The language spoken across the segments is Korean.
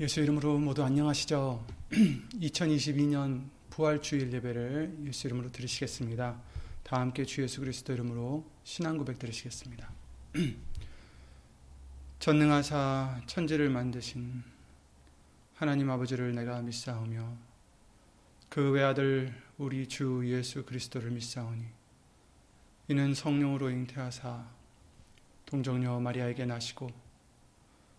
예수 이름으로 모두 안녕하시죠? 2022년 부활주일 예배를 예수 이름으로 드리시겠습니다. 다 함께 주 예수 그리스도 이름으로 신앙 고백 드리시겠습니다. 전능하사 천지를 만드신 하나님 아버지를 내가 믿사오며 그 외아들 우리 주 예수 그리스도를 믿사오니 이는 성령으로 잉태하사 동정녀 마리아에게 나시고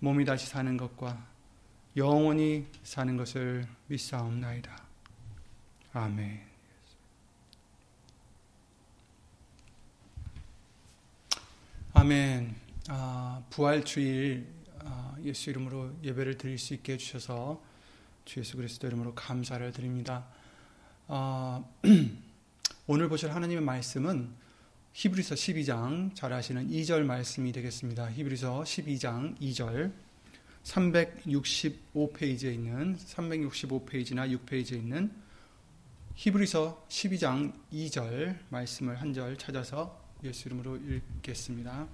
몸이 다시 사는 것과 영원히 사는 것을 믿사옵나이다. 아멘. 아멘. 아, 부활 주일 아, 예수 이름으로 예배를 드릴 수 있게 해주셔서 주 예수 그리스도 이름으로 감사를 드립니다. 아, 오늘 보실 하나님의 말씀은 히브리서 12장 잘 아시는 2절 말씀이 되겠습니다. 히브리서 12장 2절 365페이지에 있는 365페이지나 6페이지에 있는 히브리서 12장 2절 말씀을 한 절 찾아서 예수 이름으로 읽겠습니다.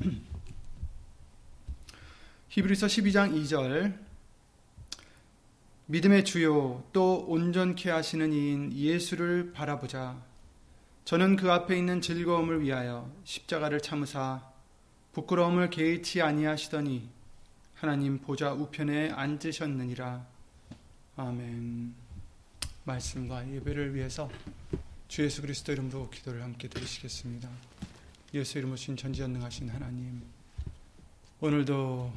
히브리서 12장 2절 믿음의 주요 또 온전케 하시는 이인 예수를 바라보자 저는 그 앞에 있는 즐거움을 위하여 십자가를 참으사 부끄러움을 개의치 아니하시더니 하나님 보좌 우편에 앉으셨느니라. 아멘. 말씀과 예배를 위해서 주 예수 그리스도 이름으로 기도를 함께 드리시겠습니다. 예수 이름으로 신 전지전능하신 하나님, 오늘도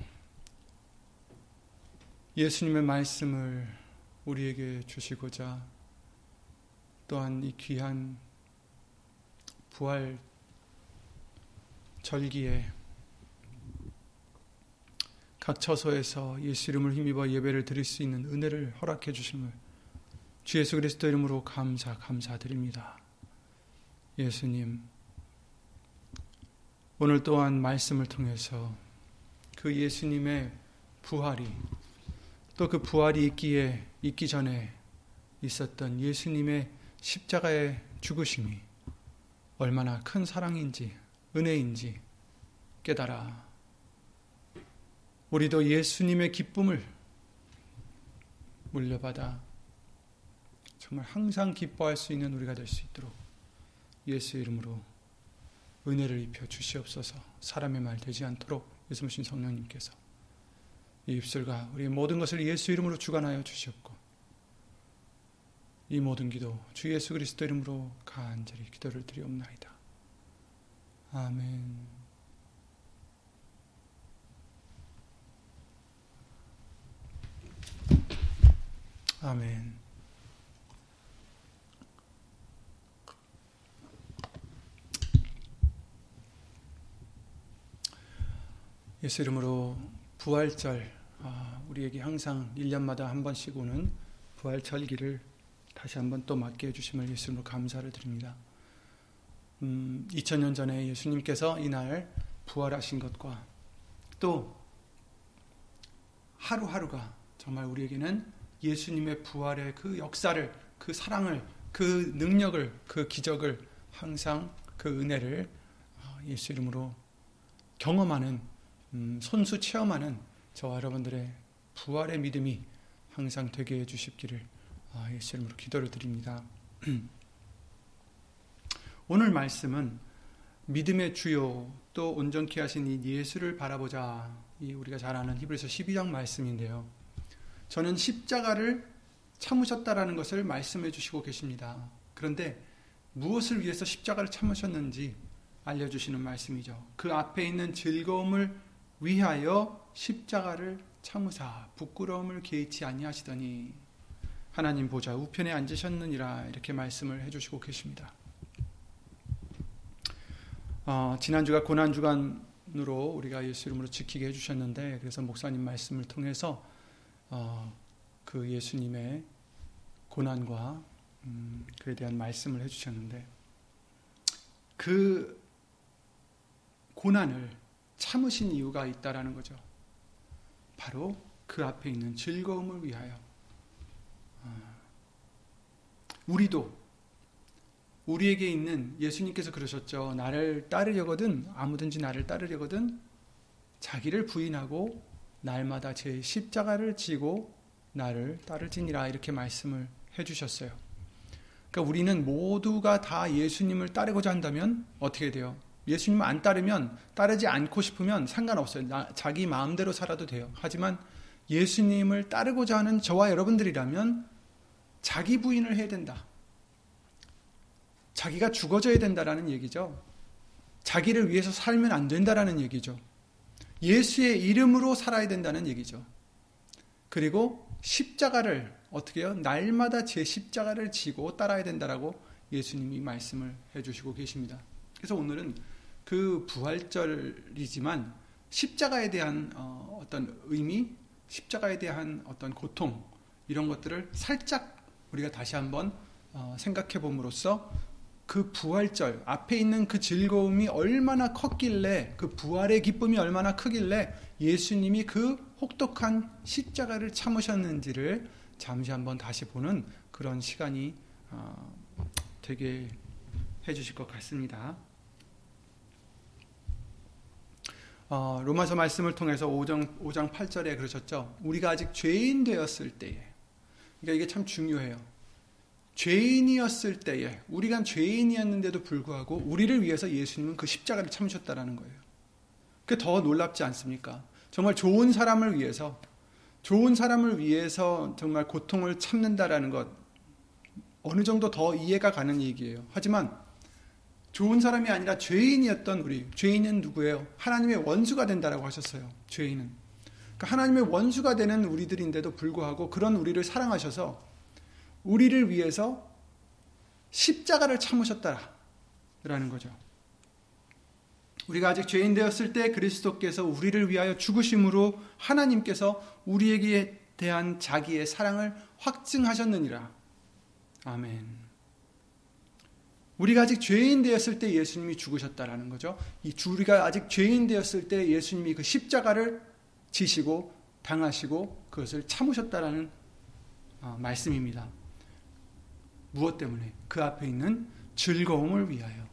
예수님의 말씀을 우리에게 주시고자 또한 이 귀한 부활 절기에 각 처소에서 예수 이름을 힘입어 예배를 드릴 수 있는 은혜를 허락해 주심을 주 예수 그리스도 이름으로 감사 감사드립니다. 예수님 오늘 또한 말씀을 통해서 그 예수님의 부활이 또 그 부활이 있기에 있기 전에 있었던 예수님의 십자가의 죽으심이 얼마나 큰 사랑인지 은혜인지 깨달아 우리도 예수님의 기쁨을 물려받아 정말 항상 기뻐할 수 있는 우리가 될 수 있도록 예수 이름으로 은혜를 입혀 주시옵소서. 사람의 말 되지 않도록 예수님 성령님께서 이 입술과 우리의 모든 것을 예수 이름으로 주관하여 주시옵고 이 모든 기도 주 예수 그리스도 이름으로 간절히 기도를 드리옵나이다. 아멘. 아멘. 예수 이름으로 부활절 아, 우리에게 항상 1년마다 한 번씩 오는 부활절기를 다시 한번 또 맞게 해주심을 예수님으로 감사를 드립니다. 음, 2000년 전에 예수님께서 이날 부활하신 것과 또 하루하루가 정말 우리에게는 예수님의 부활의 그 역사를, 그 사랑을, 그 능력을, 그 기적을 항상 그 은혜를 어, 예수 이름으로 경험하는, 음, 손수 체험하는 저와 여러분들의 부활의 믿음이 항상 되게 해 주십기를 아, 예수 이름으로 기도를 드립니다. 오늘 말씀은 믿음의 주요 또 온전케 하신 이 예수를 바라보자. 이 우리가 잘 아는 히브리서 12장 말씀인데요. 저는 십자가를 참으셨다라는 것을 말씀해 주시고 계십니다. 그런데 무엇을 위해서 십자가를 참으셨는지 알려주시는 말씀이죠. 그 앞에 있는 즐거움을 위하여 십자가를 참으사 부끄러움을 개의치 아니하시더니 하나님 보좌 우편에 앉으셨느니라 이렇게 말씀을 해주시고 계십니다. 어, 지난주가 고난주간으로 우리가 예수 이름으로 지키게 해주셨는데 그래서 목사님 말씀을 통해서 어, 그 예수님의 고난과 음, 그에 대한 말씀을 해주셨는데 그 고난을 참으신 이유가 있다라는 거죠. 바로 그 앞에 있는 즐거움을 위하여. 아, 우리도 우리에게 있는 예수님께서 그러셨죠. 나를 따르려거든 아무든지 나를 따르려거든 자기를 부인하고 날마다 제 십자가를 지고 나를 따르지니라 이렇게 말씀을 해 주셨어요. 그러니까 우리는 모두가 다 예수님을 따르고자 한다면 어떻게 돼요? 예수님을 안 따르면 따르지 않고 싶으면 상관없어요. 나, 자기 마음대로 살아도 돼요. 하지만 예수님을 따르고자 하는 저와 여러분들이라면 자기 부인을 해야 된다. 자기가 죽어져야 된다라는 얘기죠. 자기를 위해서 살면 안 된다라는 얘기죠. 예수의 이름으로 살아야 된다는 얘기죠. 그리고 십자가를 어떻게 해요? 날마다 제 십자가를 지고 따라야 된다라고 예수님이 말씀을 해주시고 계십니다. 그래서 오늘은 그 부활절이지만 십자가에 대한 어, 어떤 의미, 십자가에 대한 어떤 고통 이런 것들을 살짝 우리가 다시 한번 어, 생각해 봄으로써 그 부활절 앞에 있는 그 즐거움이 얼마나 컸길래 그 부활의 기쁨이 얼마나 크길래 예수님이 그 혹독한 십자가를 참으셨는지를 잠시 한번 다시 보는 그런 시간이 어, 되게 해주실 것 같습니다. 어, 로마서 말씀을 통해서 5장, 5장 8절에 그러셨죠. 우리가 아직 죄인 되었을 때에. 그러니까 이게 참 중요해요. 죄인이었을 때에 우리가 죄인이었는데도 불구하고 우리를 위해서 예수님은 그 십자가를 참으셨다라는 거예요. 그게 더 놀랍지 않습니까? 정말 좋은 사람을 위해서 좋은 사람을 위해서 정말 고통을 참는다라는 것 어느 정도 더 이해가 가는 얘기예요. 하지만 좋은 사람이 아니라 죄인이었던 우리 죄인은 누구예요? 하나님의 원수가 된다라고 하셨어요. 죄인은 그러니까 하나님의 원수가 되는 우리들인데도 불구하고 그런 우리를 사랑하셔서 우리를 위해서 십자가를 참으셨다라는 거죠. 우리가 아직 죄인 되었을 때 그리스도께서 우리를 위하여 죽으심으로 하나님께서 우리에게 대한 자기의 사랑을 확증하셨느니라. 아멘. 우리가 아직 죄인 되었을 때 예수님이 죽으셨다라는 거죠. 이 우리가 아직 죄인 되었을 때 예수님이 그 십자가를 지시고 당하시고 그것을 참으셨다라는 어, 말씀입니다. 무엇 때문에? 그 앞에 있는 즐거움을 위하여.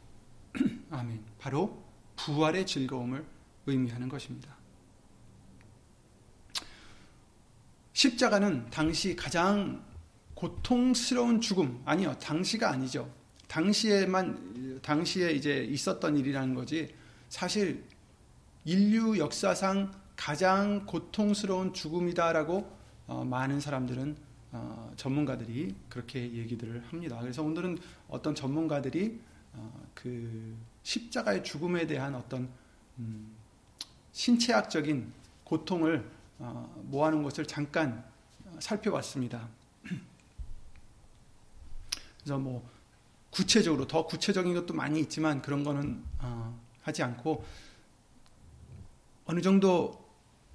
아멘. 바로 부활의 즐거움을 의미하는 것입니다. 십자가는 당시 가장 고통스러운 죽음, 아니요, 당시가 아니죠. 당시에만, 당시에 이제 있었던 일이라는 거지, 사실 인류 역사상 가장 고통스러운 죽음이다라고 어, 많은 사람들은 어, 전문가들이 그렇게 얘기들을 합니다. 그래서 오늘은 어떤 전문가들이 어, 그 십자가의 죽음에 대한 어떤 음, 신체학적인 고통을 어, 모아놓은 것을 잠깐 살펴봤습니다. 그래서 뭐 구체적으로 더 구체적인 것도 많이 있지만 그런 거는 어, 하지 않고 어느 정도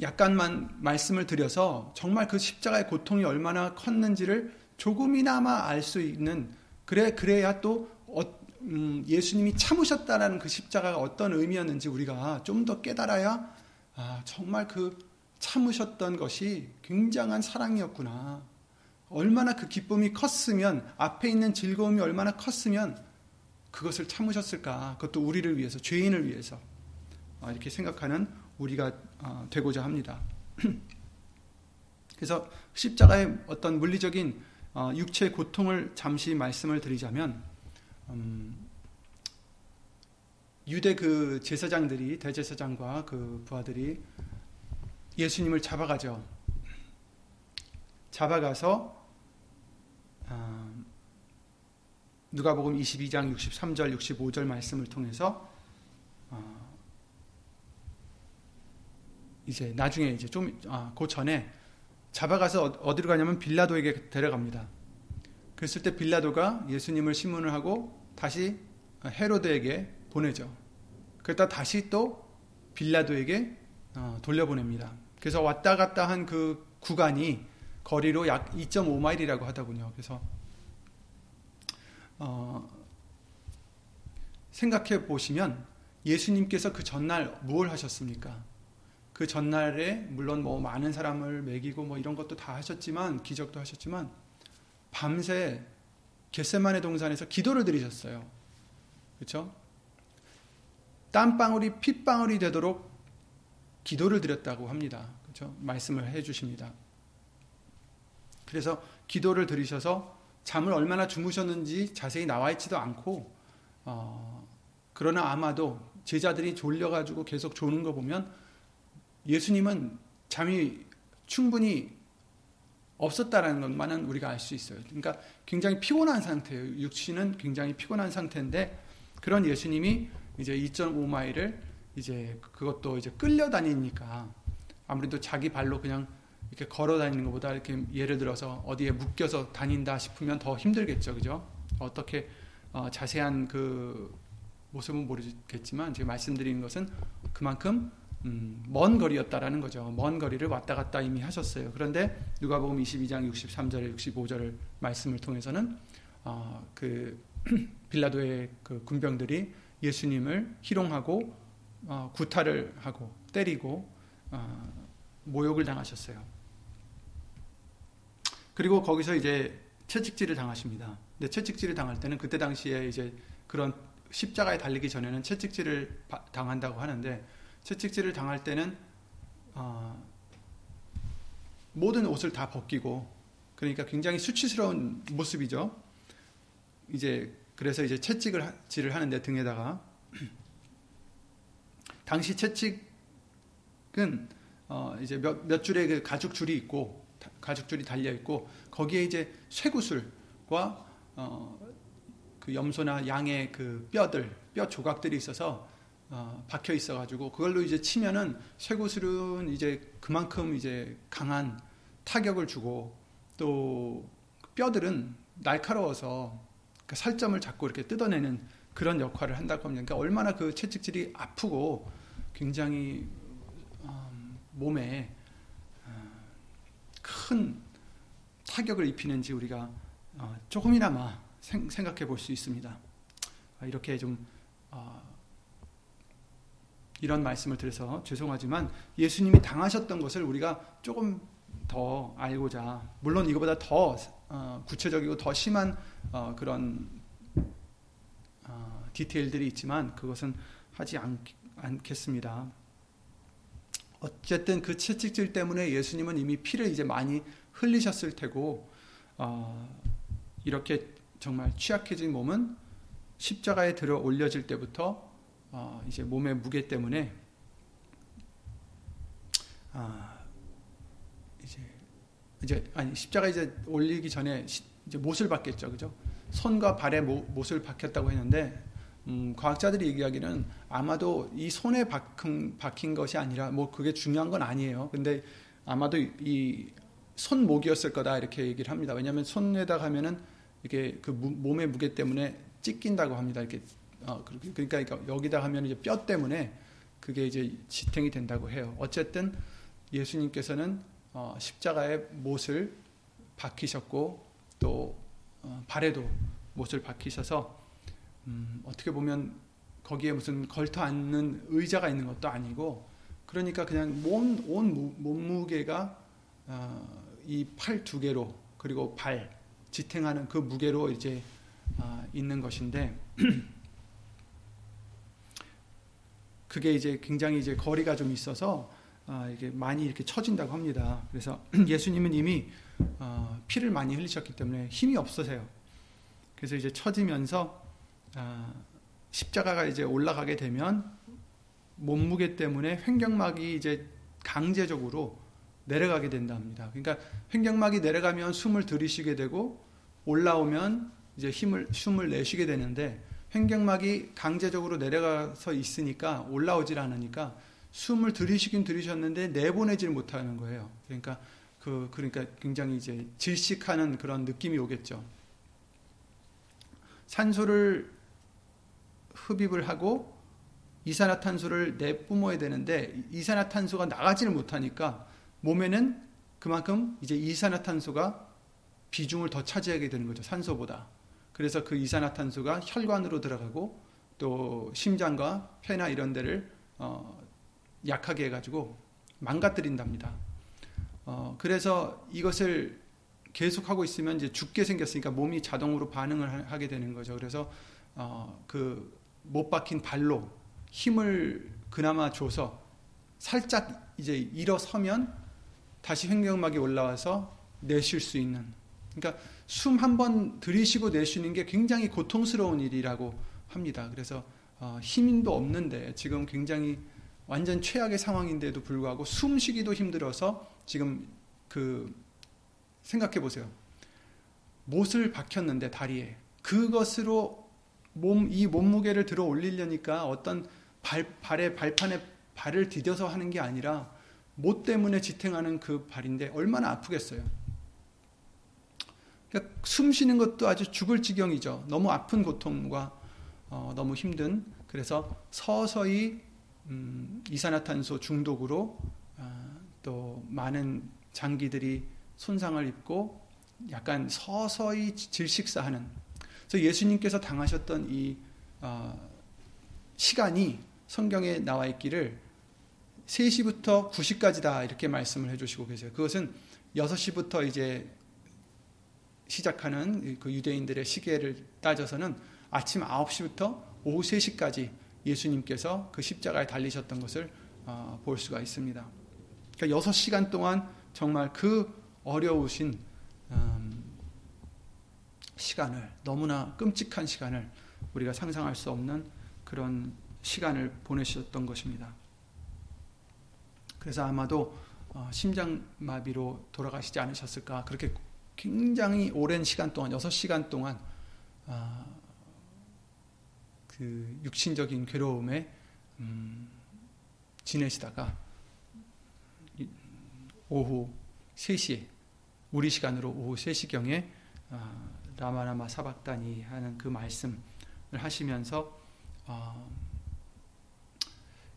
약간만 말씀을 드려서 정말 그 십자가의 고통이 얼마나 컸는지를 조금이나마 알 수 있는 그래 그래야 또 어, 음, 예수님이 참으셨다라는 그 십자가가 어떤 의미였는지 우리가 좀 더 깨달아야 아, 정말 그 참으셨던 것이 굉장한 사랑이었구나. 얼마나 그 기쁨이 컸으면 앞에 있는 즐거움이 얼마나 컸으면 그것을 참으셨을까? 그것도 우리를 위해서 죄인을 위해서 아, 이렇게 생각하는 우리가 어, 되고자 합니다. 그래서 십자가의 어떤 물리적인 어, 육체 고통을 잠시 말씀을 드리자면 음, 유대 그 제사장들이 대제사장과 그 부하들이 예수님을 잡아가죠. 잡아가서 어, 누가복음 22장 63절 65절 말씀을 통해서 이제 나중에 이제 좀, 아, 그 전에 잡아가서 어, 어디로 가냐면 빌라도에게 데려갑니다. 그랬을 때 빌라도가 예수님을 신문을 하고 다시 헤로드에게 보내죠. 그랬다 다시 또 빌라도에게 어, 돌려보냅니다. 그래서 왔다 갔다 한 그 구간이 거리로 약 2.5마일이라고 하더군요. 그래서 어, 생각해 보시면 예수님께서 그 전날 무엇 하셨습니까? 그 전날에 물론 뭐 많은 사람을 먹이고 뭐 이런 것도 다 하셨지만 기적도 하셨지만 밤새 겟세만의 동산에서 기도를 드리셨어요. 그렇죠? 땀방울이 핏방울이 되도록 기도를 드렸다고 합니다. 그렇죠? 말씀을 해 주십니다. 그래서 기도를 드리셔서 잠을 얼마나 주무셨는지 자세히 나와 있지도 않고 어, 그러나 아마도 제자들이 졸려가지고 계속 조는 거 보면 예수님은 잠이 충분히 없었다라는 것만은 우리가 알 수 있어요. 그러니까 굉장히 피곤한 상태예요. 육신은 굉장히 피곤한 상태인데 그런 예수님이 이제 2.5마일을 이제 그것도 이제 끌려다니니까 아무래도 자기 발로 그냥 이렇게 걸어 다니는 것보다 이렇게 예를 들어서 어디에 묶여서 다닌다 싶으면 더 힘들겠죠. 그죠? 어떻게 어, 자세한 그 모습은 모르겠지만 제가 말씀드리는 것은 그만큼 음, 먼 거리였다라는 거죠. 먼 거리를 왔다 갔다 이미 하셨어요. 그런데 누가복음 22장 63절 65절 말씀을 통해서는 어, 그 빌라도의 그 군병들이 예수님을 희롱하고 어, 구타를 하고 때리고 어, 모욕을 당하셨어요. 그리고 거기서 이제 채찍질을 당하십니다. 근데 채찍질을 당할 때는 그때 당시에 이제 그런 십자가에 달리기 전에는 채찍질을 당한다고 하는데 채찍질을 당할 때는 어, 모든 옷을 다 벗기고 그러니까 굉장히 수치스러운 모습이죠. 이제 그래서 이제 채찍을 질을 하는데 등에다가 당시 채찍은 어 이제 몇, 몇 줄의 그 가죽 줄이 있고 가죽 줄이 달려 있고 거기에 이제 쇠구슬과 어 그 염소나 양의 그 뼈들 뼈 조각들이 있어서 어 박혀 있어 가지고 그걸로 이제 치면은 쇠구슬은 이제 그만큼 이제 강한 타격을 주고 또 뼈들은 날카로워서 그 살점을 잡고 이렇게 뜯어내는 그런 역할을 한다고 합니다. 그러니까 얼마나 그 채찍질이 아프고 굉장히 음, 몸에 어, 큰 타격을 입히는지 우리가 어, 조금이나마 생 각해 볼 수 있습니다. 아, 이렇게 좀 어, 이런 말씀을 드려서 죄송하지만 예수님이 당하셨던 것을 우리가 조금 더 알고자 물론 이거보다 더 구체적이고 더 심한 그런 디테일들이 있지만 그것은 하지 않, 않겠습니다. 어쨌든 그 채찍질 때문에 예수님은 이미 피를 이제 많이 흘리셨을 테고 어, 이렇게 정말 취약해진 몸은 십자가에 들어 올려질 때부터 어, 이제 몸의 무게 때문에 아, 이제 이제 아니 십자가 이제 올리기 전에 이제 못을 박겠죠, 그죠? 손과 발에 못을 박혔다고 했는데 음, 과학자들이 얘기하기는 아마도 이 손에 박힌, 박힌 것이 아니라 뭐 그게 중요한 건 아니에요. 근데 아마도 이 손목이었을 거다 이렇게 얘기를 합니다. 왜냐하면 손에다 가면은 이게 그 무, 몸의 무게 때문에 찢긴다고 합니다. 이렇게 어, 그러니까 여기다 하면 이제 뼈 때문에 그게 이제 지탱이 된다고 해요. 어쨌든 예수님께서는 어, 십자가에 못을 박히셨고 또 어, 발에도 못을 박히셔서 음, 어떻게 보면 거기에 무슨 걸터 앉는 의자가 있는 것도 아니고 그러니까 그냥 온, 온 몸무게가 어, 이팔 두 개로 그리고 발 지탱하는 그 무게로 이제 어, 있는 것인데 그게 이제 굉장히 이제 거리가 좀 있어서 어, 이게 많이 이렇게 처진다고 합니다. 그래서 예수님은 이미 어, 피를 많이 흘리셨기 때문에 힘이 없으세요. 그래서 이제 처지면서 아, 십자가가 이제 올라가게 되면 몸무게 때문에 횡격막이 이제 강제적으로 내려가게 된답니다. 그러니까 횡격막이 내려가면 숨을 들이쉬게 되고 올라오면 이제 힘을 숨을 내쉬게 되는데 횡격막이 강제적으로 내려가서 있으니까 올라오질 않으니까 숨을 들이쉬긴 들이셨는데 내보내질 못하는 거예요. 그러니까 그 그러니까 굉장히 이제 질식하는 그런 느낌이 오겠죠. 산소를 흡입을 하고 이산화탄소를 내뿜어야 되는데 이산화탄소가 나가지를 못하니까 몸에는 그 그만큼 이제 이산화탄소가 비중을 더 차지하게 되는 거죠. 산소보다. 그래서 그 이산화탄소가 혈관으로 들어가고 또 심장과 폐나 이런 데를 어, 약하게 해가지고 망가뜨린답니다. 어, 그래서 이것을 계속하고 있으면 이제 죽게 생겼으니까 몸이 자동으로 반응을 하게 되는 거죠. 그래서 어, 그못 박힌 발로 힘을 그나마 줘서 살짝 이제 일어서면 다시 횡격막이 올라와서 내쉴 수 있는. 그러니까 숨 한 번 들이쉬고 내쉬는 게 굉장히 고통스러운 일이라고 합니다. 그래서 어, 힘도 없는데 지금 굉장히 완전 최악의 상황인데도 불구하고 숨 쉬기도 힘들어서 지금 그 생각해 보세요. 못을 박혔는데 다리에 그것으로 몸 이 몸무게를 들어 올리려니까 어떤 발 발에 발판에 발을 디뎌서 하는 게 아니라 못 때문에 지탱하는 그 발인데 얼마나 아프겠어요. 그러니까 숨 쉬는 것도 아주 죽을 지경이죠. 너무 아픈 고통과 어, 너무 힘든 그래서 서서히 음, 이산화탄소 중독으로 어, 또 많은 장기들이 손상을 입고 약간 서서히 질식사하는 그래서 예수님께서 당하셨던 이 어, 시간이 성경에 나와 있기를 3시부터 9시까지다 이렇게 말씀을 해주시고 계세요. 그것은 6시부터 이제 시작하는 그 유대인들의 시계를 따져서는 아침 9시부터 오후 3시까지 예수님께서 그 십자가에 달리셨던 것을 어, 볼 수가 있습니다. 그러니까 6시간 동안 정말 그 어려우신 음, 시간을 너무나 끔찍한 시간을 우리가 상상할 수 없는 그런 시간을 보내셨던 것입니다. 그래서 아마도 어, 심장마비로 돌아가시지 않으셨을까 그렇게 굉장히 오랜 시간 동안 6시간 동안 어, 그 육신적인 괴로움에 음, 지내시다가 오후 3시에 우리 시간으로 오후 3시경에 어, 라마라마 사박다니 하는 그 말씀을 하시면서 어,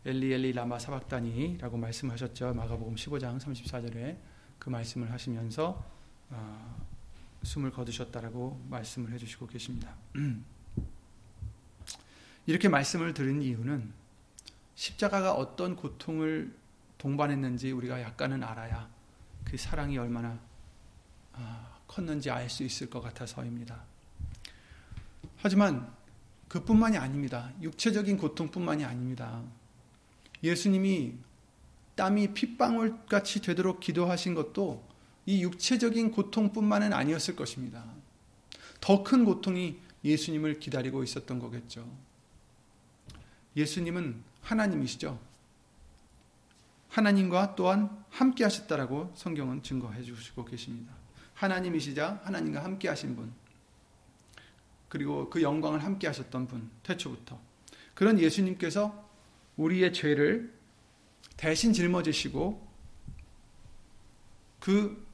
엘리 엘리 라마 사박다니라고 말씀하셨죠. 마가복음 15장 34절에 그 말씀을 하시면서 어, 숨을 거두셨다라고 말씀을 해주시고 계십니다. 이렇게 말씀을 들은 이유는 십자가가 어떤 고통을 동반했는지 우리가 약간은 알아야 그 사랑이 얼마나 아, 컸는지 알 수 있을 것 같아서입니다. 하지만 그뿐만이 아닙니다. 육체적인 고통뿐만이 아닙니다. 예수님이 땀이 핏방울 같이 되도록 기도하신 것도 이 육체적인 고통뿐만은 아니었을 것입니다. 더 큰 고통이 예수님을 기다리고 있었던 거겠죠. 예수님은 하나님이시죠. 하나님과 또한 함께 하셨다라고 성경은 증거해 주시고 계십니다. 하나님이시자 하나님과 함께 하신 분. 그리고 그 영광을 함께 하셨던 분, 태초부터. 그런 예수님께서 우리의 죄를 대신 짊어지시고 그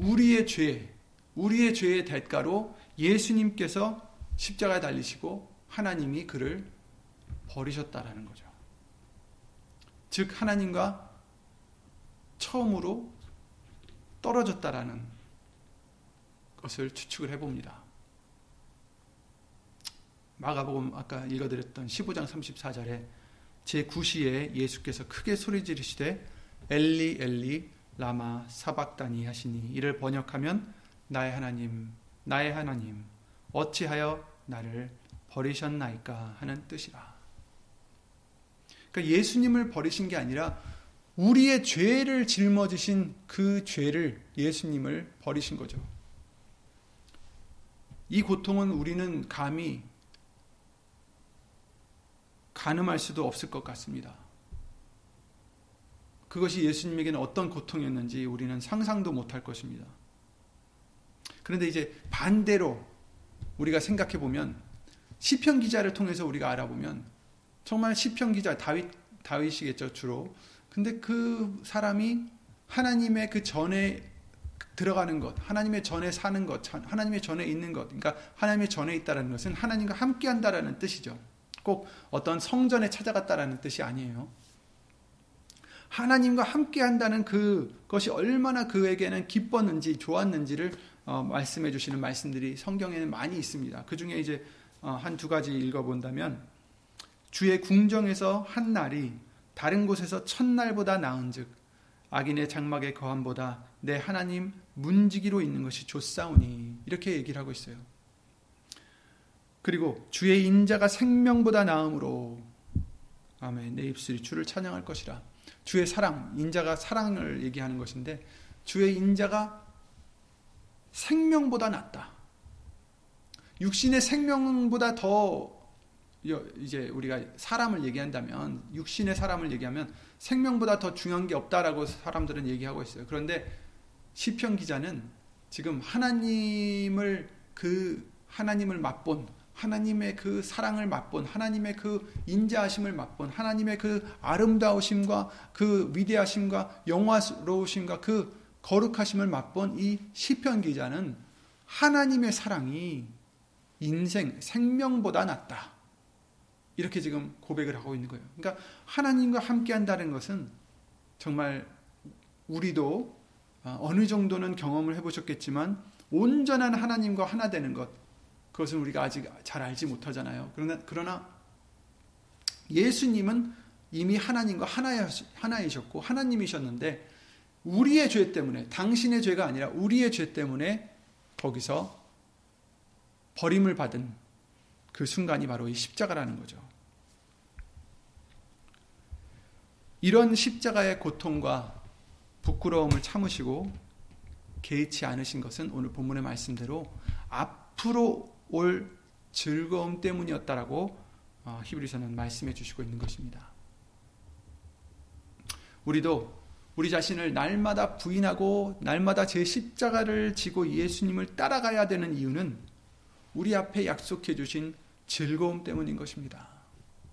우리의 죄, 우리의 죄의 대가로 예수님께서 십자가에 달리시고 하나님이 그를 버리셨다라는 거죠. 즉 하나님과 처음으로 떨어졌다라는 것을 추측을 해봅니다. 마가복음 아까 읽어드렸던 15장 34절에 제9시에 예수께서 크게 소리 지르시되 엘리 엘리 라마 사박다니 하시니 이를 번역하면 나의 하나님 나의 하나님 어찌하여 나를 버리셨나이까 하는 뜻이라. 그러니까 예수님을 버리신 게 아니라 우리의 죄를 짊어지신 그 죄를 예수님을 버리신 거죠. 이 고통은 우리는 감히 가늠할 수도 없을 것 같습니다. 그것이 예수님에게는 어떤 고통이었는지 우리는 상상도 못할 것입니다. 그런데 이제 반대로 우리가 생각해 보면 시편 기자를 통해서 우리가 알아보면 정말 시편 기자 다윗 다윗이겠죠 주로. 근데 그 사람이 하나님의 그 전에 들어가는 것, 하나님의 전에 사는 것, 하나님의 전에 있는 것, 그러니까 하나님의 전에 있다는 것은 하나님과 함께 한다라는 뜻이죠. 꼭 어떤 성전에 찾아갔다라는 뜻이 아니에요. 하나님과 함께 한다는 그것이 얼마나 그에게는 기뻤는지 좋았는지를 어, 말씀해 주시는 말씀들이 성경에는 많이 있습니다. 그 중에 이제 어, 한두 가지 읽어본다면 주의 궁정에서 한 날이 다른 곳에서 첫날보다 나은즉 악인의 장막의 거함보다 내 하나님 문지기로 있는 것이 좋사오니 이렇게 얘기를 하고 있어요. 그리고 주의 인자가 생명보다 나음으로 아멘 내 입술이 주를 찬양할 것이라 주의 사랑 인자가 사랑을 얘기하는 것인데 주의 인자가 생명보다 낫다. 육신의 생명보다 더 이제 우리가 사람을 얘기한다면 육신의 사람을 얘기하면 생명보다 더 중요한 게 없다라고 사람들은 얘기하고 있어요. 그런데 시편 기자는 지금 하나님을 그 하나님을 맛본 하나님의 그 사랑을 맛본 하나님의 그 인자하심을 맛본 하나님의 그 아름다우심과 그 위대하심과 영화로우심과 그 거룩하심을 맛본 이 시편 기자는 하나님의 사랑이 인생 생명보다 낫다. 이렇게 지금 고백을 하고 있는 거예요. 그러니까 하나님과 함께 한다는 것은 정말 우리도 어, 어느 정도는 경험을 해 보셨겠지만 온전한 하나님과 하나 되는 것 그것은 우리가 아직 잘 알지 못하잖아요. 그러나, 그러나 예수님은 이미 하나님과 하나이셨고 하나님이셨는데 우리의 죄 때문에 당신의 죄가 아니라 우리의 죄 때문에 거기서 버림을 받은 그 순간이 바로 이 십자가라는 거죠. 이런 십자가의 고통과 부끄러움을 참으시고 개의치 않으신 것은 오늘 본문의 말씀대로 앞으로 올 즐거움 때문이었다라고 어, 히브리서는 말씀해 주시고 있는 것입니다. 우리도 우리 자신을 날마다 부인하고 날마다 제 십자가를 지고 예수님을 따라가야 되는 이유는 우리 앞에 약속해 주신 즐거움 때문인 것입니다.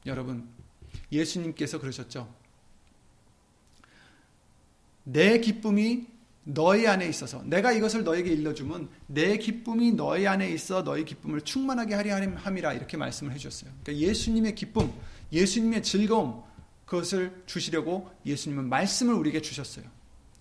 여러분, 예수님께서 그러셨죠. 내 기쁨이 너희 안에 있어서 내가 이것을 너에게 일러주면 내 기쁨이 너희 안에 있어 너희 기쁨을 충만하게 하리 함이라 이렇게 말씀을 해주셨어요. 그러니까 예수님의 기쁨, 예수님의 즐거움 그것을 주시려고 예수님은 말씀을 우리에게 주셨어요.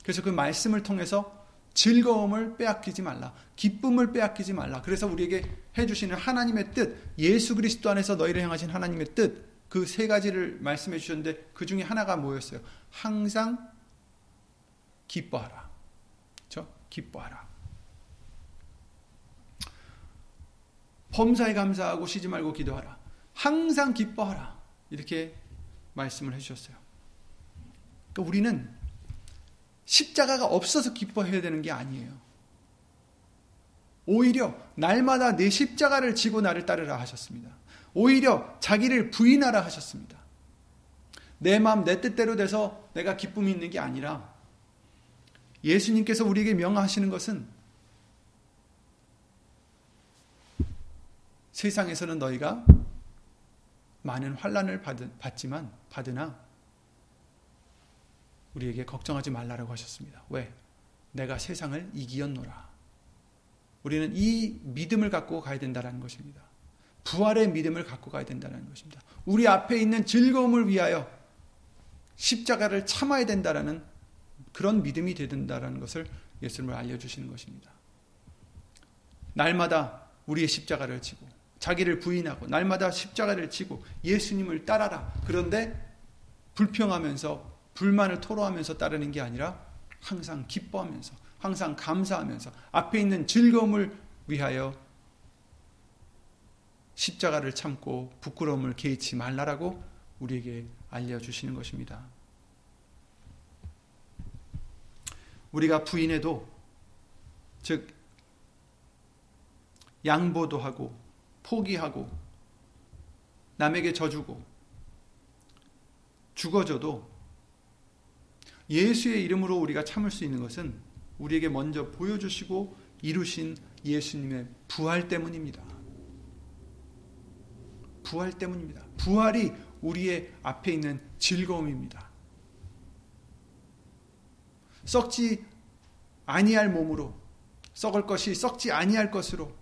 그래서 그 말씀을 통해서 즐거움을 빼앗기지 말라. 기쁨을 빼앗기지 말라. 그래서 우리에게 해주시는 하나님의 뜻, 예수 그리스도 안에서 너희를 향하신 하나님의 뜻, 그 세 가지를 말씀해 주셨는데 그 중에 하나가 뭐였어요? 항상 기뻐하라. 기뻐하라. 범사에 감사하고 쉬지 말고 기도하라. 항상 기뻐하라. 이렇게 말씀을 해주셨어요. 그러니까 우리는 십자가가 없어서 기뻐해야 되는 게 아니에요. 오히려 날마다 내 십자가를 지고 나를 따르라 하셨습니다. 오히려 자기를 부인하라 하셨습니다. 내 마음 내 뜻대로 돼서 내가 기쁨이 있는 게 아니라 예수님께서 우리에게 명하시는 것은 세상에서는 너희가 많은 환란을 받지만 받으나 우리에게 걱정하지 말라라고 하셨습니다. 왜? 내가 세상을 이기었노라. 우리는 이 믿음을 갖고 가야 된다는 것입니다. 부활의 믿음을 갖고 가야 된다는 것입니다. 우리 앞에 있는 즐거움을 위하여 십자가를 참아야 된다는 그런 믿음이 되든다라는 것을 예수님을 알려주시는 것입니다. 날마다 우리의 십자가를 지고 자기를 부인하고 날마다 십자가를 지고 예수님을 따라라. 그런데 불평하면서 불만을 토로하면서 따르는 게 아니라 항상 기뻐하면서 항상 감사하면서 앞에 있는 즐거움을 위하여 십자가를 참고 부끄러움을 개의치 말라라고 우리에게 알려주시는 것입니다. 우리가 부인해도 즉 양보도 하고 포기하고 남에게 져주고 죽어져도 예수의 이름으로 우리가 참을 수 있는 것은 우리에게 먼저 보여주시고 이루신 예수님의 부활 때문입니다. 부활 때문입니다. 부활이 우리의 앞에 있는 즐거움입니다. 썩지 아니할 몸으로 썩을 것이 썩지 아니할 것으로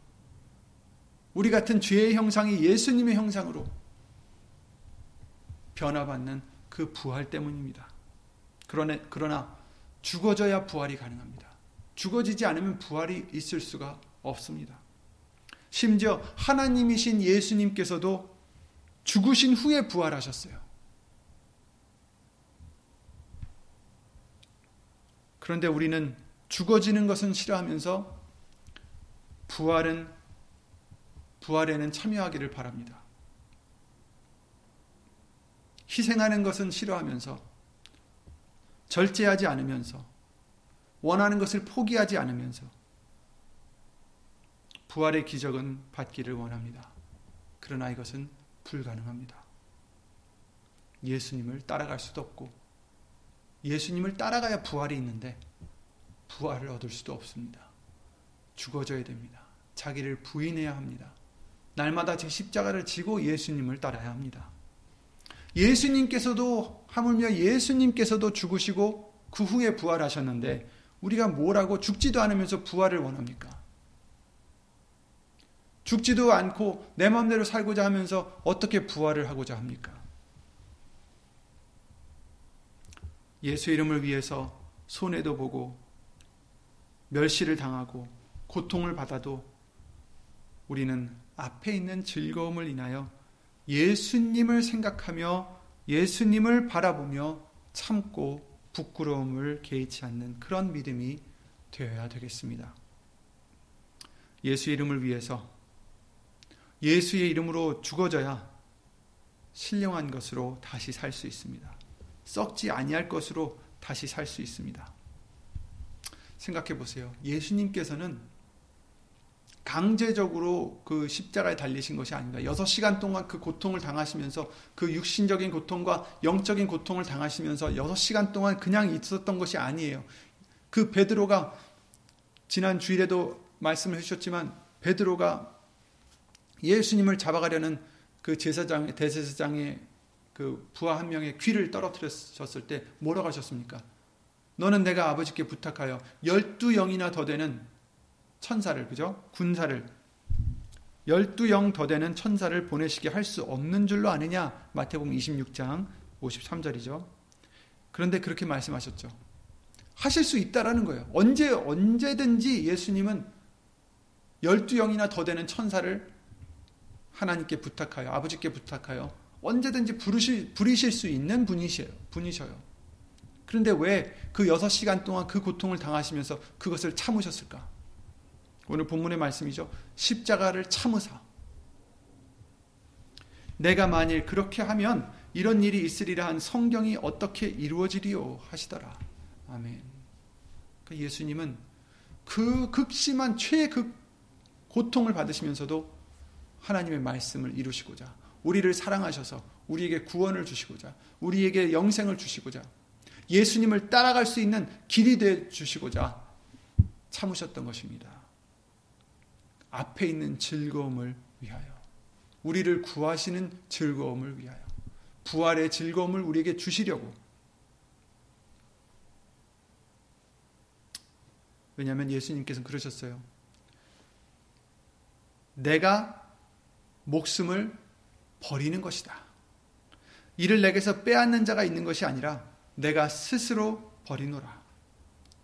우리 같은 죄의 형상이 예수님의 형상으로 변화받는 그 부활 때문입니다. 그러나, 그러나 죽어져야 부활이 가능합니다. 죽어지지 않으면 부활이 있을 수가 없습니다. 심지어 하나님이신 예수님께서도 죽으신 후에 부활하셨어요. 그런데 우리는 죽어지는 것은 싫어하면서 부활은 부활에는 참여하기를 바랍니다. 희생하는 것은 싫어하면서 절제하지 않으면서 원하는 것을 포기하지 않으면서 부활의 기적은 받기를 원합니다. 그러나 이것은 불가능합니다. 예수님을 따라갈 수도 없고 예수님을 따라가야 부활이 있는데 부활을 얻을 수도 없습니다. 죽어져야 됩니다. 자기를 부인해야 합니다. 날마다 제 십자가를 지고 예수님을 따라야 합니다. 예수님께서도 하물며 예수님께서도 죽으시고 그 후에 부활하셨는데 우리가 뭐라고 죽지도 않으면서 부활을 원합니까? 죽지도 않고 내 마음대로 살고자 하면서 어떻게 부활을 하고자 합니까? 예수 이름을 위해서 손해도 보고 멸시를 당하고 고통을 받아도 우리는 앞에 있는 즐거움을 인하여 예수님을 생각하며 예수님을 바라보며 참고 부끄러움을 개의치 않는 그런 믿음이 되어야 되겠습니다. 예수 이름을 위해서 예수의 이름으로 죽어져야 신령한 것으로 다시 살 수 있습니다. 썩지 아니할 것으로 다시 살 수 있습니다. 생각해 보세요. 예수님께서는 강제적으로 그 십자가에 달리신 것이 아닙니다. 6시간 동안 그 고통을 당하시면서 그 육신적인 고통과 영적인 고통을 당하시면서 6시간 동안 그냥 있었던 것이 아니에요. 그 베드로가 지난 주일에도 말씀을 해주셨지만 베드로가 예수님을 잡아가려는 그 제사장 대제사장의 그 부하 한 명의 귀를 떨어뜨렸을 때 뭐라고 하셨습니까? 너는 내가 아버지께 부탁하여 열두 영이나 더 되는 천사를 그죠? 군사를 열두 영 더 되는 천사를 보내시게 할 수 없는 줄로 아느냐? 마태복음 26장 53절이죠. 그런데 그렇게 말씀하셨죠. 하실 수 있다라는 거예요. 언제 언제든지 예수님은 열두 영이나 더 되는 천사를 하나님께 부탁하여 아버지께 부탁하여 언제든지 부르실, 부리실 수 있는 분이셔요. 분이셔요. 그런데 왜 그 6시간 동안 그 고통을 당하시면서 그것을 참으셨을까? 오늘 본문의 말씀이죠. 십자가를 참으사. 내가 만일 그렇게 하면 이런 일이 있으리라 한 성경이 어떻게 이루어지리요 하시더라. 아멘. 그 예수님은 그 극심한 최극 고통을 받으시면서도 하나님의 말씀을 이루시고자 우리를 사랑하셔서 우리에게 구원을 주시고자 우리에게 영생을 주시고자 예수님을 따라갈 수 있는 길이 되 주시고자 참으셨던 것입니다. 앞에 있는 즐거움을 위하여 우리를 구하시는 즐거움을 위하여 부활의 즐거움을 우리에게 주시려고 왜냐하면 예수님께서는 그러셨어요. 내가 목숨을 버리는 것이다. 이를 내게서 빼앗는 자가 있는 것이 아니라 내가 스스로 버리노라.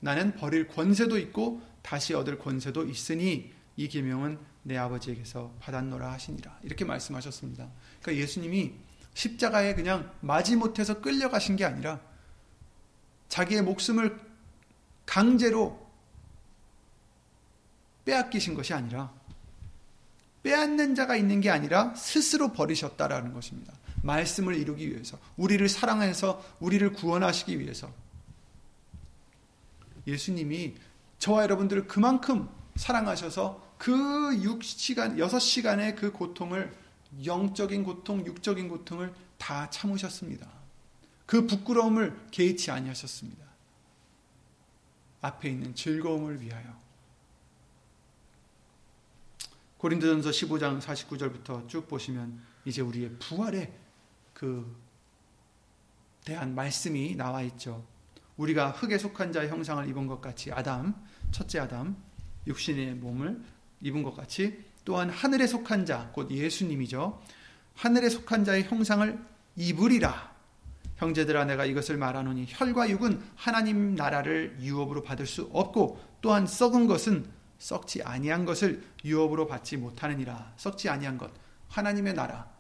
나는 버릴 권세도 있고 다시 얻을 권세도 있으니 이 계명은 내 아버지에게서 받았노라 하시니라. 이렇게 말씀하셨습니다. 그러니까 예수님이 십자가에 그냥 마지못해서 끌려가신 게 아니라 자기의 목숨을 강제로 빼앗기신 것이 아니라 빼앗는 자가 있는 게 아니라 스스로 버리셨다라는 것입니다. 말씀을 이루기 위해서, 우리를 사랑해서 우리를 구원하시기 위해서. 예수님이 저와 여러분들을 그만큼 사랑하셔서 그 6시간, 6시간의 그 고통을, 영적인 고통, 육적인 고통을 다 참으셨습니다. 그 부끄러움을 개의치 아니하셨습니다. 앞에 있는 즐거움을 위하여. 고린도전서 15장 49절부터 쭉 보시면 이제 우리의 부활에 그 대한 말씀이 나와 있죠. 우리가 흙에 속한 자의 형상을 입은 것 같이 아담, 첫째 아담, 육신의 몸을 입은 것 같이 또한 하늘에 속한 자, 곧 예수님이죠. 하늘에 속한 자의 형상을 입으리라. 형제들아 내가 이것을 말하노니 혈과 육은 하나님 나라를 유업으로 받을 수 없고 또한 썩은 것은 썩지 아니한 것을 유업으로 받지 못하느니라. 썩지 아니한 것. 하나님의 나라.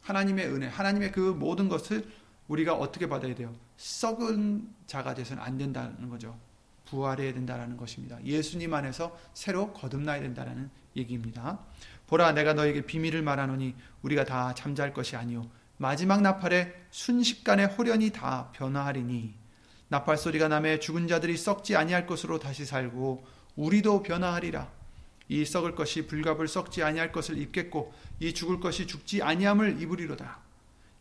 하나님의 은혜. 하나님의 그 모든 것을 우리가 어떻게 받아야 돼요? 썩은 자가 돼서는 안 된다는 거죠. 부활해야 된다는 것입니다. 예수님 안에서 새로 거듭나야 된다는 얘기입니다. 보라 내가 너에게 비밀을 말하노니 우리가 다 잠잘 것이 아니요 마지막 나팔에 순식간에 호련히 다 변화하리니 나팔 소리가 남에 죽은 자들이 썩지 아니할 것으로 다시 살고 우리도 변화하리라 이 썩을 것이 불갑을 썩지 아니할 것을 입겠고 이 죽을 것이 죽지 아니함을 입으리로다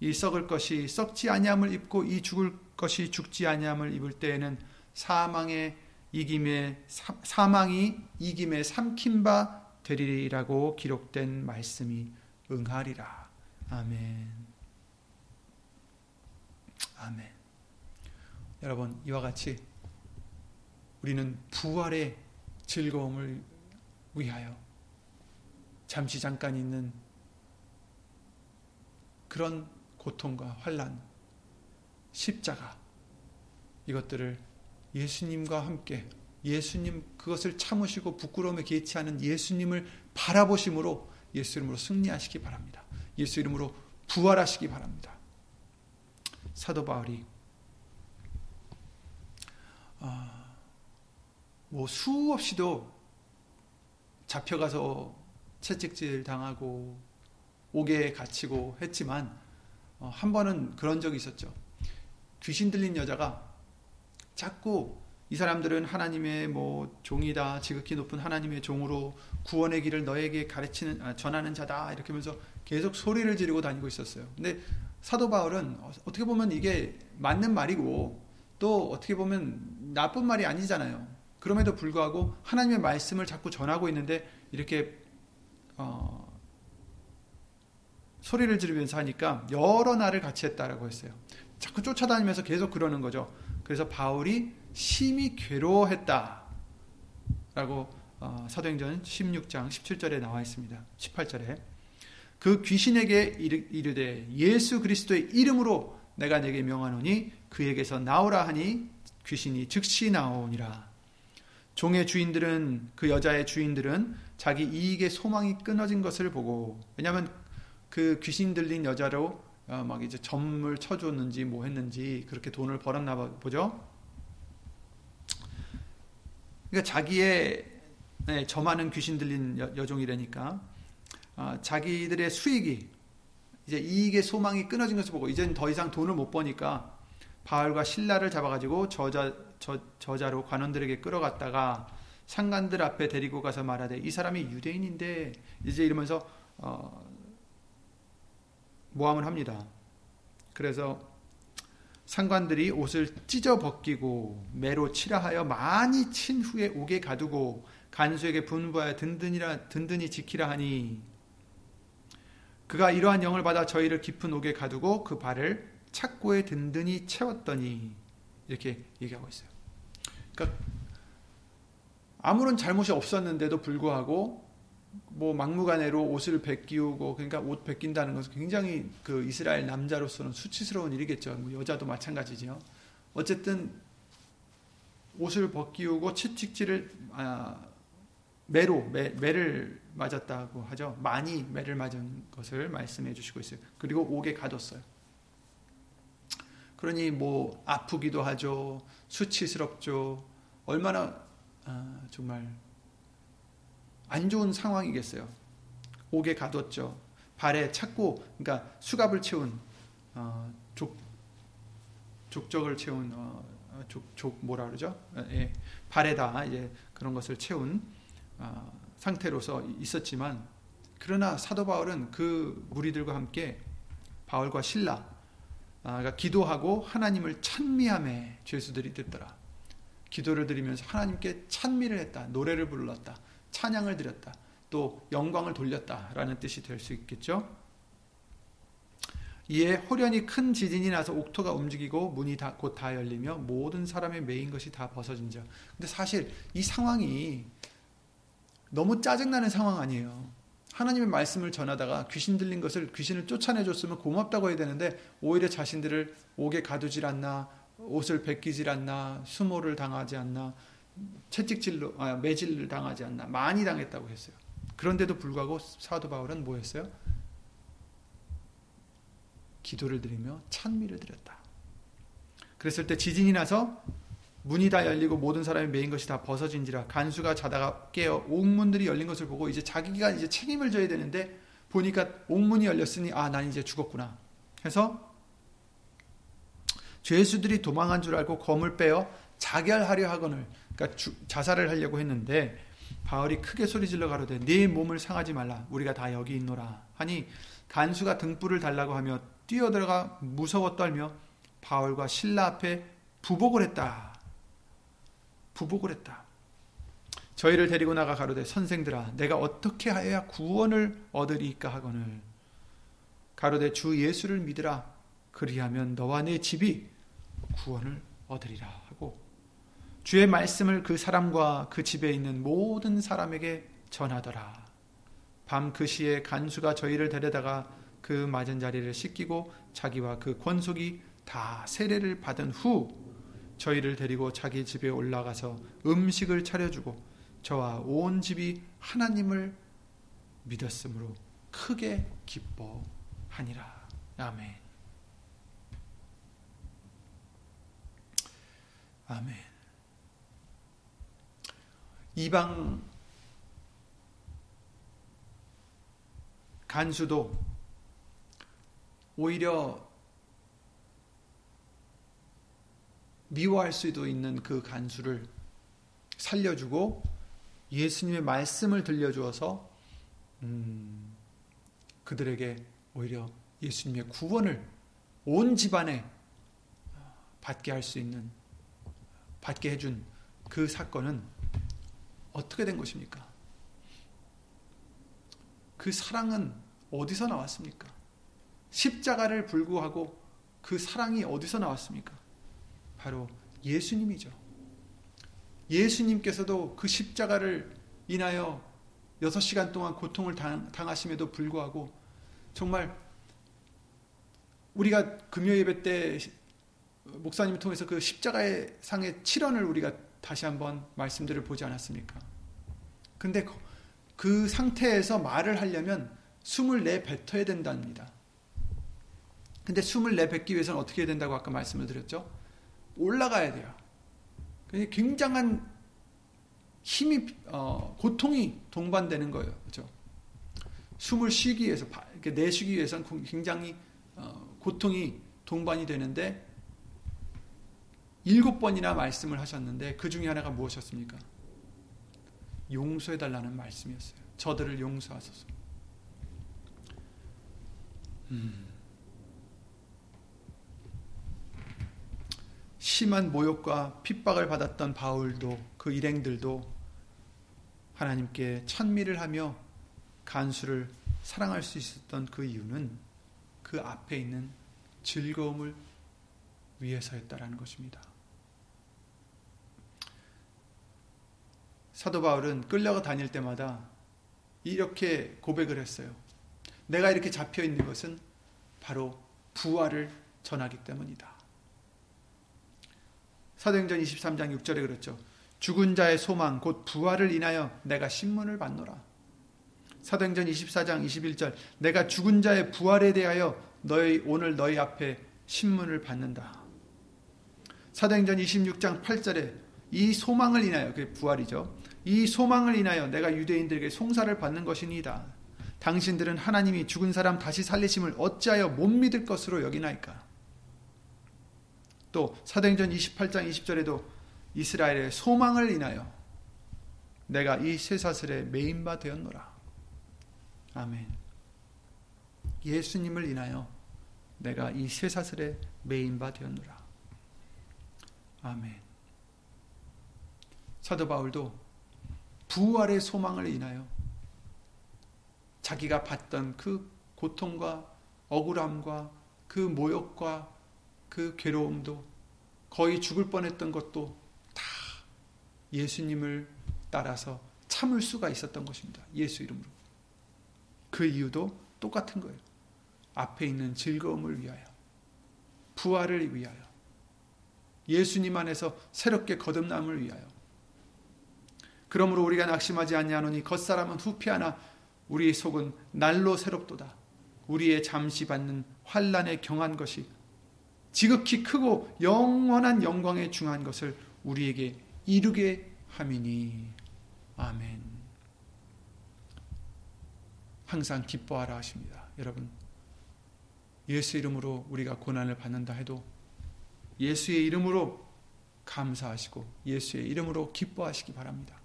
이 썩을 것이 썩지 아니함을 입고 이 죽을 것이 죽지 아니함을 입을 때에는 사망의 이김에 사 망이 이김에 삼킨 바 되리라고 기록된 말씀이 응하리라 아멘. 아멘. 여러분, 이와 같이 우리는 부활의 즐거움을 위하여 잠시 잠깐 있는 그런 고통과 환란, 십자가 이것들을 예수님과 함께 예수님 그것을 참으시고 부끄러움에 개치 않은 예수님을 바라보심으로 예수 이름으로 승리하시기 바랍니다. 예수 이름으로 부활하시기 바랍니다. 사도 바울이 아, 뭐 수없이도 잡혀가서 채찍질 당하고 옥에 갇히고 했지만 어, 한 번은 그런 적이 있었죠. 귀신 들린 여자가 자꾸 이 사람들은 하나님의 뭐 종이다 지극히 높은 하나님의 종으로 구원의 길을 너에게 가르치는 아, 전하는 자다 이렇게 하면서 계속 소리를 지르고 다니고 있었어요. 근데 사도 바울은 어떻게 보면 이게 맞는 말이고 또 어떻게 보면 나쁜 말이 아니잖아요. 그럼에도 불구하고 하나님의 말씀을 자꾸 전하고 있는데 이렇게 어, 소리를 지르면서 하니까 여러 날을 같이 했다라고 했어요. 자꾸 쫓아다니면서 계속 그러는 거죠. 그래서 바울이 심히 괴로워했다라고 어, 사도행전 16장 17절에 나와 있습니다. 18절에 그 귀신에게 이르되 예수 그리스도의 이름으로 내가 내게 명하노니 그에게서 나오라 하니 귀신이 즉시 나오니라. 종의 주인들은 그 여자의 주인들은 자기 이익의 소망이 끊어진 것을 보고 왜냐하면 그 귀신 들린 여자로 어, 막 이제 점을 쳐줬는지 뭐 했는지 그렇게 돈을 벌었나 보죠. 그러니까 자기의 네, 점하는 귀신 들린 여, 종이라니까 어, 자기들의 수익이 이제 이익의 소망이 끊어진 것을 보고 이제는 더 이상 돈을 못 버니까 바울과 신라를 잡아가지고 저자 저, 저자로 관원들에게 끌어갔다가 상관들 앞에 데리고 가서 말하되 이 사람이 유대인인데 이제 이러면서 어, 모함을 합니다. 그래서 상관들이 옷을 찢어 벗기고 매로 치라하여 많이 친 후에 옥에 가두고 간수에게 분부하여 든든이라 든든히 지키라 하니 그가 이러한 영을 받아 저희를 깊은 옥에 가두고 그 발을 착고에 든든히 채웠더니 이렇게 얘기하고 있어요. 그러니까 아무런 잘못이 없었는데도 불구하고 뭐 막무가내로 옷을 벗기우고 그러니까 옷 벗긴다는 것은 굉장히 그 이스라엘 남자로서는 수치스러운 일이겠죠. 뭐 여자도 마찬가지죠. 어쨌든 옷을 벗기우고 채찍질을 아, 매로 매, 매를 맞았다고 하죠. 많이 매를 맞은 것을 말씀해 주시고 있어요. 그리고 옥에 가뒀어요. 그러니 뭐 아프기도 하죠. 수치스럽죠. 얼마나 아, 정말 안 좋은 상황이겠어요. 옥에 가뒀죠. 발에 찾고 그러니까 수갑을 채운 어, 족 족적을 채운 어, 족, 족 뭐라 그러죠? 예, 발에다 이제 그런 것을 채운 어, 상태로서 있었지만 그러나 사도 바울은 그 무리들과 함께 바울과 신라 아, 그러니까 기도하고 하나님을 찬미함에 죄수들이 듣더라. 기도를 드리면서 하나님께 찬미를 했다. 노래를 불렀다. 찬양을 드렸다. 또 영광을 돌렸다라는 뜻이 될 수 있겠죠. 이에 호련히 큰 지진이 나서 옥토가 움직이고 문이 곧 다 열리며 모든 사람의 메인 것이 다 벗어진 자. 근데 사실 이 상황이 너무 짜증나는 상황 아니에요. 하나님의 말씀을 전하다가 귀신 들린 것을 귀신을 쫓아내줬으면 고맙다고 해야 되는데 오히려 자신들을 옥에 가두질 않나 옷을 벗기질 않나 수모를 당하지 않나 채찍질로 아, 매질을 당하지 않나 많이 당했다고 했어요. 그런데도 불구하고 사도 바울은 뭐였어요? 기도를 드리며 찬미를 드렸다. 그랬을 때 지진이 나서 문이 다 열리고 모든 사람이 메인 것이 다 벗어진지라 간수가 자다가 깨어 옥문들이 열린 것을 보고 이제 자기가 이제 책임을 져야 되는데 보니까 옥문이 열렸으니 아 난 이제 죽었구나. 해서 죄수들이 도망한 줄 알고 검을 빼어 자결하려 하거늘 그러니까 주, 자살을 하려고 했는데 바울이 크게 소리질러 가로되 네 몸을 상하지 말라. 우리가 다 여기 있노라. 하니 간수가 등불을 달라고 하며 뛰어들어가 무서워 떨며 바울과 신라 앞에 부복을 했다. 부복을 했다. 저희를 데리고 나가 가로되 선생들아 내가 어떻게 하여야 구원을 얻으리까 하거늘. 가로되 주 예수를 믿으라. 그리하면 너와 내 집이 구원을 얻으리라 하고. 주의 말씀을 그 사람과 그 집에 있는 모든 사람에게 전하더라. 밤 그 시에 간수가 저희를 데려다가 그 맞은 자리를 씻기고 자기와 그 권속이 다 세례를 받은 후 저희를 데리고 자기 집에 올라가서 음식을 차려주고 저와 온 집이 하나님을 믿었으므로 크게 기뻐하니라. 아멘. 아멘. 이방 간수도 오히려 미워할 수도 있는 그 간수를 살려주고 예수님의 말씀을 들려주어서 음, 그들에게 오히려 예수님의 구원을 온 집안에 받게 할 수 있는 받게 해준 그 사건은 어떻게 된 것입니까? 그 사랑은 어디서 나왔습니까? 십자가를 불구하고 그 사랑이 어디서 나왔습니까? 바로 예수님이죠. 예수님께서도 그 십자가를 인하여 6시간 동안 고통을 당하심에도 불구하고 정말 우리가 금요 예배 때 목사님을 통해서 그 십자가의 상의 7원을 우리가 다시 한번 말씀들을 보지 않았습니까? 근데 그 상태에서 말을 하려면 숨을 내뱉어야 된답니다. 근데 숨을 내뱉기 위해서는 어떻게 해야 된다고 아까 말씀을 드렸죠? 올라가야 돼요. 굉장한 힘이 어, 고통이 동반되는 거예요. 그렇죠? 숨을 쉬기 위해서 내쉬기 위해서는 굉장히 어, 고통이 동반이 되는데 일곱 번이나 말씀을 하셨는데 그 중에 하나가 무엇이었습니까? 용서해 달라는 말씀이었어요. 저들을 용서하소서. 음. 심한 모욕과 핍박을 받았던 바울도 그 일행들도 하나님께 찬미를 하며 간수를 사랑할 수 있었던 그 이유는 그 앞에 있는 즐거움을 위해서였다라는 것입니다. 사도 바울은 끌려가 다닐 때마다 이렇게 고백을 했어요. 내가 이렇게 잡혀 있는 것은 바로 부활을 전하기 때문이다. 사도행전 23장 6절에 그렇죠. 죽은 자의 소망 곧 부활을 인하여 내가 신문을 받노라. 사도행전 24장 21절 내가 죽은 자의 부활에 대하여 너희 오늘 너희 앞에 신문을 받는다. 사도행전 26장 8절에 이 소망을 인하여 그 부활이죠. 이 소망을 인하여 내가 유대인들에게 송사를 받는 것이니이다. 당신들은 하나님이 죽은 사람 다시 살리심을 어찌하여 못 믿을 것으로 여기나이까? 또 사도행전 28장 20절에도 이스라엘의 소망을 인하여 내가 이 쇠사슬에 메인 바 되었노라. 아멘. 예수님을 인하여 내가 이 쇠사슬에 메인 바 되었노라. 아멘. 사도 바울도 부활의 소망을 인하여 자기가 받던 그 고통과 억울함과 그 모욕과 그 괴로움도 거의 죽을 뻔했던 것도 다 예수님을 따라서 참을 수가 있었던 것입니다. 예수 이름으로. 그 이유도 똑같은 거예요. 앞에 있는 즐거움을 위하여, 부활을 위하여, 예수님 안에서 새롭게 거듭남을 위하여. 그러므로 우리가 낙심하지 아니하노니 겉사람은 후피하나 우리의 속은 날로 새롭도다. 우리의 잠시 받는 환란에 경한 것이 지극히 크고 영원한 영광에 중한 것을 우리에게 이루게 함이니 아멘. 항상 기뻐하라 하십니다. 여러분 예수 이름으로 우리가 고난을 받는다 해도 예수의 이름으로 감사하시고 예수의 이름으로 기뻐하시기 바랍니다.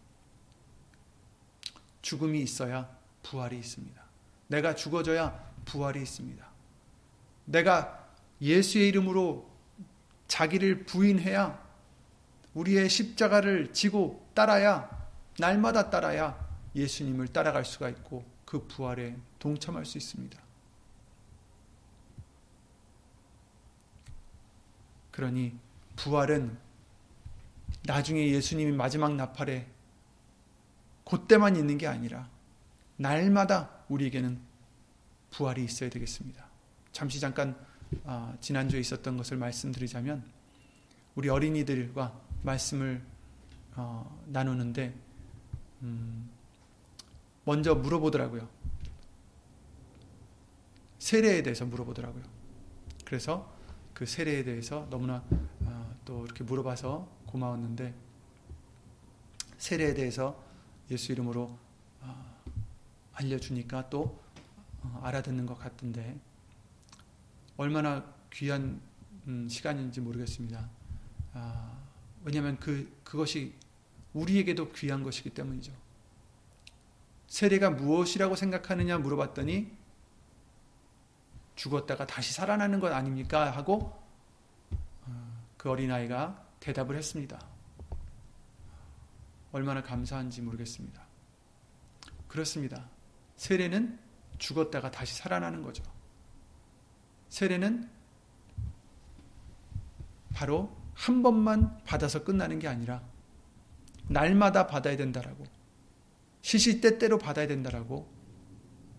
죽음이 있어야 부활이 있습니다. 내가 죽어져야 부활이 있습니다. 내가 예수의 이름으로 자기를 부인해야 우리의 십자가를 지고 따라야 날마다 따라야 예수님을 따라갈 수가 있고 그 부활에 동참할 수 있습니다. 그러니 부활은 나중에 예수님이 마지막 나팔에 그때만 있는 게 아니라 날마다 우리에게는 부활이 있어야 되겠습니다. 잠시 잠깐 어, 지난주에 있었던 것을 말씀드리자면 우리 어린이들과 말씀을 어, 나누는데 음, 먼저 물어보더라고요. 세례에 대해서 물어보더라고요. 그래서 그 세례에 대해서 너무나 어, 또 이렇게 물어봐서 고마웠는데 세례에 대해서 예수 이름으로 어, 알려주니까 또 어, 알아듣는 것 같은데 얼마나 귀한 음, 시간인지 모르겠습니다. 아, 왜냐하면 그 그것이 우리에게도 귀한 것이기 때문이죠. 세례가 무엇이라고 생각하느냐 물어봤더니 죽었다가 다시 살아나는 것 아닙니까? 하고 어, 그 어린아이가 대답을 했습니다. 얼마나 감사한지 모르겠습니다. 그렇습니다. 세례는 죽었다가 다시 살아나는 거죠. 세례는 바로 한 번만 받아서 끝나는 게 아니라 날마다 받아야 된다라고 시시때때로 받아야 된다라고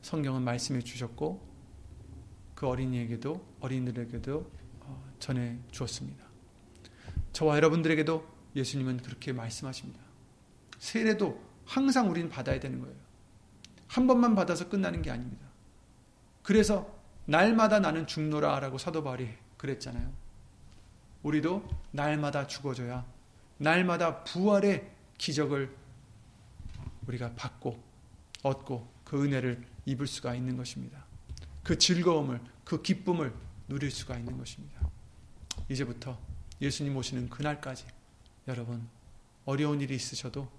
성경은 말씀해 주셨고 그 어린이에게도 어린이들에게도 어, 전해 주었습니다. 저와 여러분들에게도 예수님은 그렇게 말씀하십니다. 세례도 항상 우리는 받아야 되는 거예요. 한 번만 받아서 끝나는 게 아닙니다. 그래서 날마다 나는 죽노라 라고 사도 바울이 그랬잖아요. 우리도 날마다 죽어져야 날마다 부활의 기적을 우리가 받고 얻고 그 은혜를 입을 수가 있는 것입니다. 그 즐거움을 그 기쁨을 누릴 수가 있는 것입니다. 이제부터 예수님 오시는 그날까지 여러분 어려운 일이 있으셔도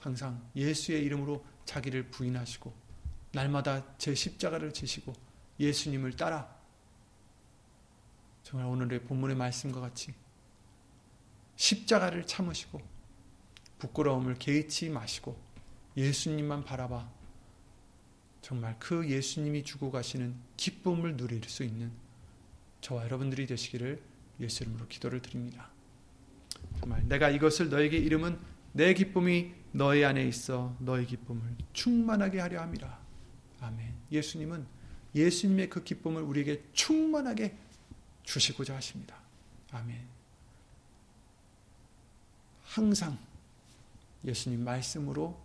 항상 예수의 이름으로 자기를 부인하시고 날마다 제 십자가를 지시고 예수님을 따라 정말 오늘의 본문의 말씀과 같이 십자가를 참으시고 부끄러움을 개의치 마시고 예수님만 바라봐 정말 그 예수님이 주고 가시는 기쁨을 누릴 수 있는 저와 여러분들이 되시기를 예수 이름으로 기도를 드립니다. 정말 내가 이것을 너에게 이름은 내 기쁨이 너희 안에 있어 너희 기쁨을 충만하게 하려 함이라. 아멘. 예수님은 예수님의 그 기쁨을 우리에게 충만하게 주시고자 하십니다. 아멘. 항상 예수님 말씀으로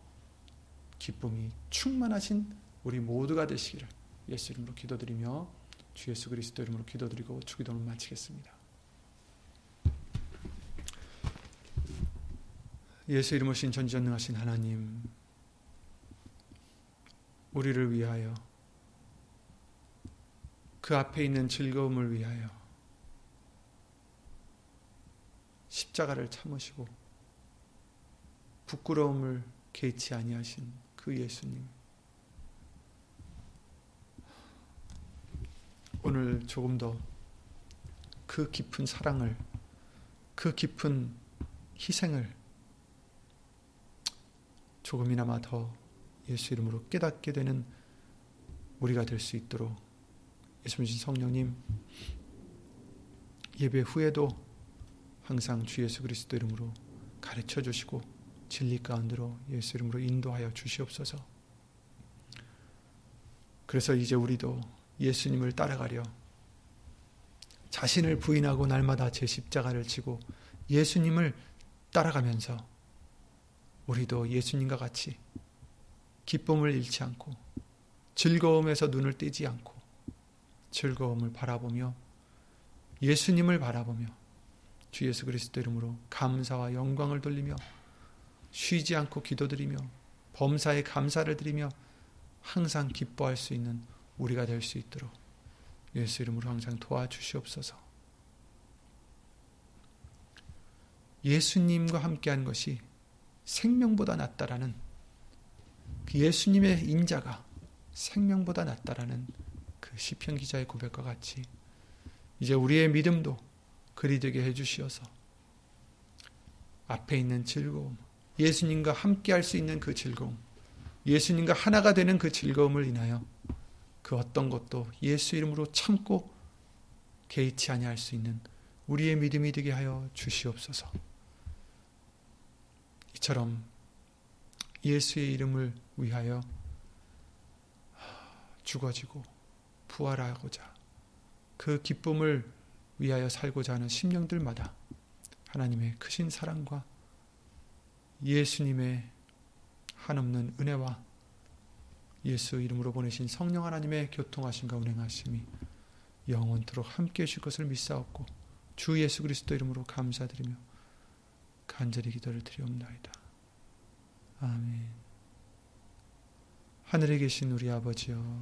기쁨이 충만하신 우리 모두가 되시기를 예수 이름으로 기도드리며 주 예수 그리스도 이름으로 기도드리고 주기도를 마치겠습니다. 예수 이름 오신 전지전능하신 하나님 우리를 위하여 그 앞에 있는 즐거움을 위하여 십자가를 참으시고 부끄러움을 개치 아니하신 그 예수님. 오늘 조금 더 그 깊은 사랑을 그 깊은 희생을 조금이나마 더 예수 이름으로 깨닫게 되는 우리가 될 수 있도록 예수님 성령님 예배 후에도 항상 주 예수 그리스도 이름으로 가르쳐 주시고 진리 가운데로 예수 이름으로 인도하여 주시옵소서. 그래서 이제 우리도 예수님을 따라가려 자신을 부인하고 날마다 제 십자가를 지고 예수님을 따라가면서 우리도 예수님과 같이 기쁨을 잃지 않고 즐거움에서 눈을 떼지 않고 즐거움을 바라보며 예수님을 바라보며 주 예수 그리스도 이름으로 감사와 영광을 돌리며 쉬지 않고 기도드리며 범사에 감사를 드리며 항상 기뻐할 수 있는 우리가 될 수 있도록 예수 이름으로 항상 도와주시옵소서. 예수님과 함께한 것이 생명보다 낫다라는 그 예수님의 인자가 생명보다 낫다라는 그 시편 기자의 고백과 같이 이제 우리의 믿음도 그리 되게 해주시어서 앞에 있는 즐거움, 예수님과 함께 할 수 있는 그 즐거움, 예수님과 하나가 되는 그 즐거움을 인하여 그 어떤 것도 예수 이름으로 참고 개의치 아니할 수 있는 우리의 믿음이 되게 하여 주시옵소서. 이처럼 예수의 이름을 위하여 죽어지고 부활하고자 그 기쁨을 위하여 살고자 하는 심령들마다 하나님의 크신 사랑과 예수님의 한없는 은혜와 예수 이름으로 보내신 성령 하나님의 교통하심과 운행하심이 영원토록 함께 해줄 것을 믿사옵고 주 예수 그리스도 이름으로 감사드리며 간절히 기도를 드리옵나이다. 아멘. 하늘에 계신 우리 아버지여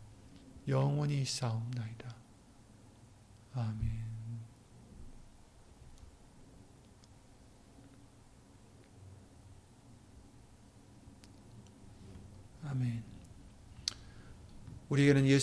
영원히 있사옵나이다. 아멘 아멘 우리에게는 예수